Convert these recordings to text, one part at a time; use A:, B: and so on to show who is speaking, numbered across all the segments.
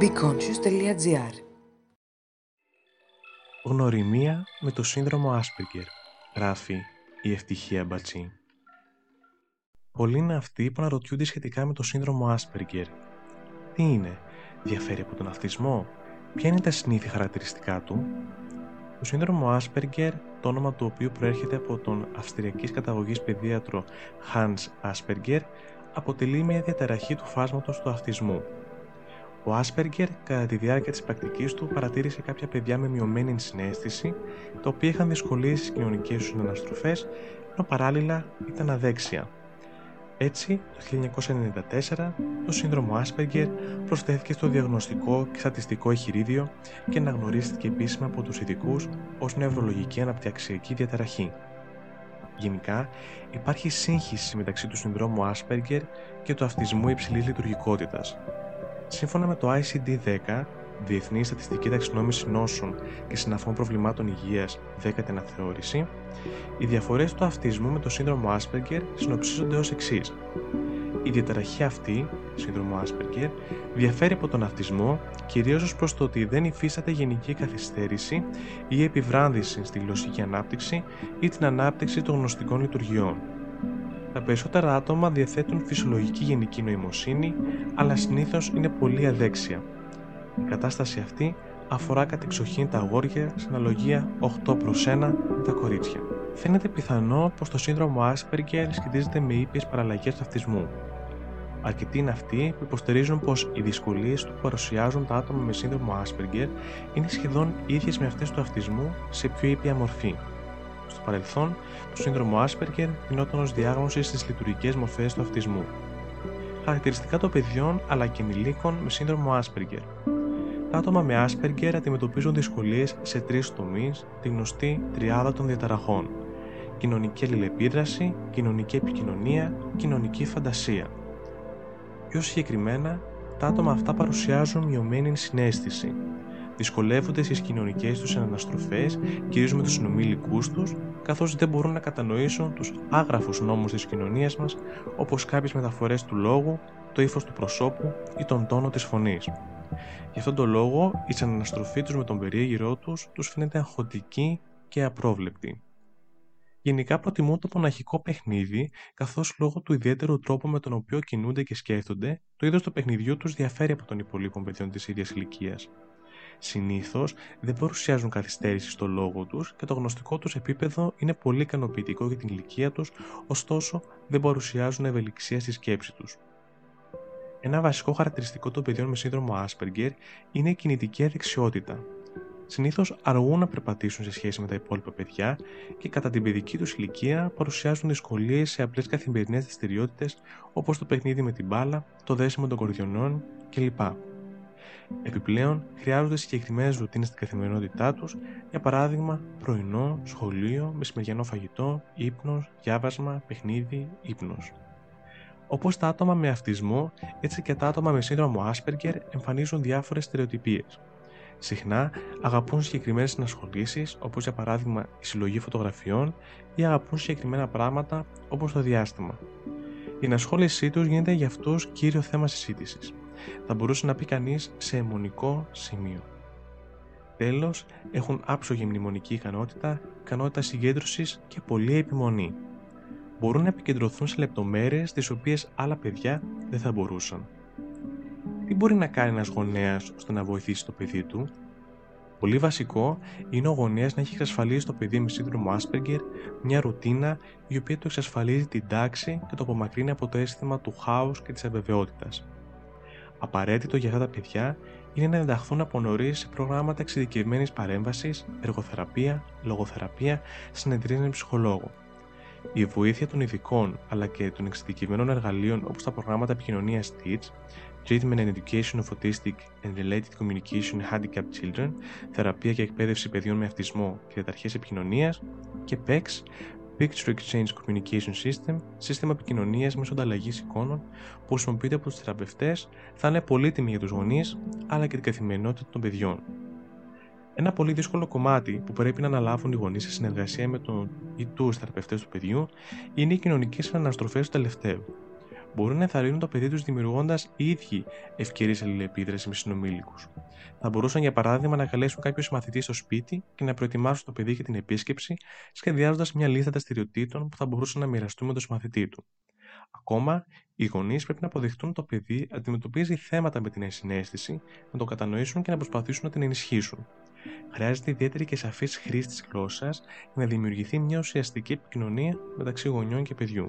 A: BeConscious.gr Γνωριμία με το σύνδρομο Asperger, γράφει η Ευτυχία Μπατσί. Πολλοί είναι αυτοί που αναρωτιούνται σχετικά με το σύνδρομο Asperger. Τι είναι, διαφέρει από τον αυτισμό, ποια είναι τα συνήθη χαρακτηριστικά του; Το σύνδρομο Asperger, το όνομα του οποίου προέρχεται από τον αυστριακής καταγωγής παιδίατρο Hans Asperger, αποτελεί μια διαταραχή του φάσματος του αυτισμού. Ο Άσπεργκερ, κατά τη διάρκεια της πρακτικής του, παρατήρησε κάποια παιδιά με μειωμένη συνέστηση, τα οποία είχαν δυσκολίες στις κοινωνικές τους συναναστροφέ, ενώ παράλληλα ήταν αδέξια. Έτσι, το 1994, το σύνδρομο Άσπεργκερ προσθέθηκε στο διαγνωστικό και στατιστικό εχειρίδιο και αναγνωρίστηκε επίσημα από τους ειδικούς ως νευρολογική αναπτυξιακή διαταραχή. Γενικά, υπάρχει σύγχυση μεταξύ του συνδρόμου Asperger και του αυτισμού υψηλής λειτουργικότητας. Σύμφωνα με το ICD-10, Διεθνή Στατιστική Ταξινόμηση Νόσων και Συναφών Προβλημάτων Υγείας 10η Αναθεώρηση, οι διαφορές του αυτισμού με το σύνδρομο Asperger συνοψίζονται ως εξής. Η διαταραχή αυτή, σύνδρομο Asperger, διαφέρει από τον αυτισμό κυρίως ως προς το ότι δεν υφίσταται γενική καθυστέρηση ή επιβράδυση στη γλωσσική ανάπτυξη ή την ανάπτυξη των γνωστικών λειτουργιών. Τα περισσότερα άτομα διαθέτουν φυσιολογική γενική νοημοσύνη, αλλά συνήθως είναι πολύ αδέξια. Η κατάσταση αυτή αφορά κατεξοχήν τα αγόρια σε αναλογία 8 προς 1 με τα κορίτσια. Φαίνεται πιθανό πως το σύνδρομο Asperger σχετίζεται με ήπιες παραλλαγές του αυτισμού. Αρκετοί είναι αυτοί που υποστηρίζουν πως οι δυσκολίες που παρουσιάζουν τα άτομα με σύνδρομο Asperger είναι σχεδόν ίδιες με αυτές του αυτισμού σε πιο ήπια μορφή. Στο παρελθόν, το σύνδρομο Asperger γινόταν ως διάγνωση στις λειτουργικές μορφές του αυτισμού. Χαρακτηριστικά των παιδιών αλλά και ενηλίκων με σύνδρομο Asperger. Τα άτομα με Asperger αντιμετωπίζουν δυσκολίες σε τρεις τομείς, τη γνωστή τριάδα των διαταραχών. Κοινωνική αλληλεπίδραση, κοινωνική επικοινωνία, κοινωνική φαντασία. Πιο συγκεκριμένα, τα άτομα αυτά παρουσιάζουν μειωμένη συνέστηση. Δυσκολεύονται στις κοινωνικές τους αναστροφές, κυρίω με τους συνομήλικου τους, καθώς δεν μπορούν να κατανοήσουν τους άγραφους νόμους της κοινωνίας μας, όπως κάποιες μεταφορές του λόγου, το ύφος του προσώπου ή τον τόνο της φωνής. Γι' αυτόν τον λόγο, η συναναστροφή τους με τον περίγυρό τους τους φαίνεται αγχωτική και απρόβλεπτη. Γενικά προτιμούν το μοναχικό παιχνίδι, καθώς λόγω του ιδιαίτερου τρόπου με τον οποίο κινούνται και σκέφτονται, το είδος του παιχνιδιού τους διαφέρει από των υπολείπων παιδιών της ίδιας ηλικίας. Συνήθως δεν παρουσιάζουν καθυστέρηση στο λόγο τους και το γνωστικό τους επίπεδο είναι πολύ ικανοποιητικό για την ηλικία τους, ωστόσο δεν παρουσιάζουν ευελιξία στη σκέψη τους. Ένα βασικό χαρακτηριστικό των παιδιών με σύνδρομο Asperger είναι η κινητική αδεξιότητα, συνήθως αργούν να περπατήσουν σε σχέση με τα υπόλοιπα παιδιά και κατά την παιδική τους ηλικία παρουσιάζουν δυσκολίες σε απλές καθημερινές δραστηριότητες όπως το παιχνίδι με την μπάλα, το δέσιμο των κορδιονών κλπ. Επιπλέον, χρειάζονται συγκεκριμένες ρουτίνες στην καθημερινότητά τους, για παράδειγμα πρωινό, σχολείο, μεσημεριανό φαγητό, ύπνος, διάβασμα, παιχνίδι, ύπνος. Όπως τα άτομα με αυτισμό, έτσι και τα άτομα με σύνδρομο Asperger εμφανίζουν διάφορες στερεοτυπίες. Συχνά αγαπούν συγκεκριμένες συνασχολήσεις, όπως για παράδειγμα η συλλογή φωτογραφιών, ή αγαπούν συγκεκριμένα πράγματα όπως το διάστημα. Η ενασχόλησή τους γίνεται για αυτούς κύριο θέμα συζήτησης. Θα μπορούσε να πει κανείς σε αιμονικό σημείο. Τέλος, έχουν άψογη μνημονική ικανότητα, ικανότητα συγκέντρωσης και πολλή επιμονή. Μπορούν να επικεντρωθούν σε λεπτομέρειες τις οποίες άλλα παιδιά δεν θα μπορούσαν. Τι μπορεί να κάνει ένας γονέας ώστε να βοηθήσει το παιδί του, Πολύ βασικό είναι ο γονέας να έχει εξασφαλίσει το παιδί με σύνδρομο Asperger μια ρουτίνα η οποία του εξασφαλίζει την τάξη και το απομακρύνει από το αίσθημα του χάους και της αβεβαιότητας. Απαραίτητο για αυτά τα παιδιά είναι να ενταχθούν από νωρίς σε προγράμματα εξειδικευμένης παρέμβασης, εργοθεραπεία, λογοθεραπεία, συνεδρίες με ψυχολόγο. Η βοήθεια των ειδικών αλλά και των εξειδικευμένων εργαλείων όπως τα προγράμματα επικοινωνίας TEACH Treatment and Education of Autistic and Related Communication Handicapped Children, θεραπεία και εκπαίδευση παιδιών με αυτισμό και διαταρχές επικοινωνίας και PEX, Picture Exchange Communication System, σύστημα επικοινωνίας μέσω ανταλλαγής εικόνων που χρησιμοποιείται από τους θεραπευτές, θα είναι πολύτιμη για τους γονείς αλλά και την καθημερινότητα των παιδιών. Ένα πολύ δύσκολο κομμάτι που πρέπει να αναλάβουν οι γονείς σε συνεργασία με τον ή τους θεραπευτές του παιδιού είναι οι κοινωνικές αναστροφές του τελευταίου. μπορούν να ενθαρρύνουν το παιδί τους δημιουργώντας οι ίδιοι ευκαιρίες αλληλεπίδρασης με συνομήλικους. Θα μπορούσαν, για παράδειγμα, να καλέσουν κάποιο μαθητή στο σπίτι και να προετοιμάσουν το παιδί για την επίσκεψη, σχεδιάζοντας μια λίστα δραστηριοτήτων που θα μπορούσαν να μοιραστούν με τον μαθητή του. Ακόμα, οι γονείς πρέπει να αποδεχτούν το παιδί αντιμετωπίζει θέματα με την ενσυναίσθηση, να το κατανοήσουν και να προσπαθήσουν να την ενισχύσουν. Χρειάζεται ιδιαίτερη και σαφής χρήση της γλώσσας για να δημιουργηθεί μια ουσιαστική επικοινωνία μεταξύ γονιών και παιδιού.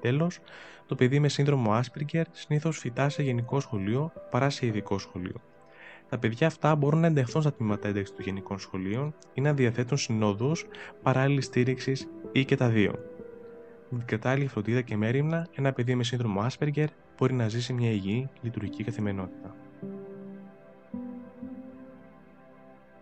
A: Τέλος, το παιδί με σύνδρομο Asperger συνήθως φυτά σε γενικό σχολείο παρά σε ειδικό σχολείο. Τα παιδιά αυτά μπορούν να εντεχθούν στα τμήματα ένταξης των γενικών σχολείων ή να διαθέτουν συνόδους παράλληλης στήριξης ή και τα δύο. Με την κατάλληλη φροντίδα και μέρημνα, ένα παιδί με σύνδρομο Asperger μπορεί να ζήσει μια υγιή λειτουργική καθημερινότητα.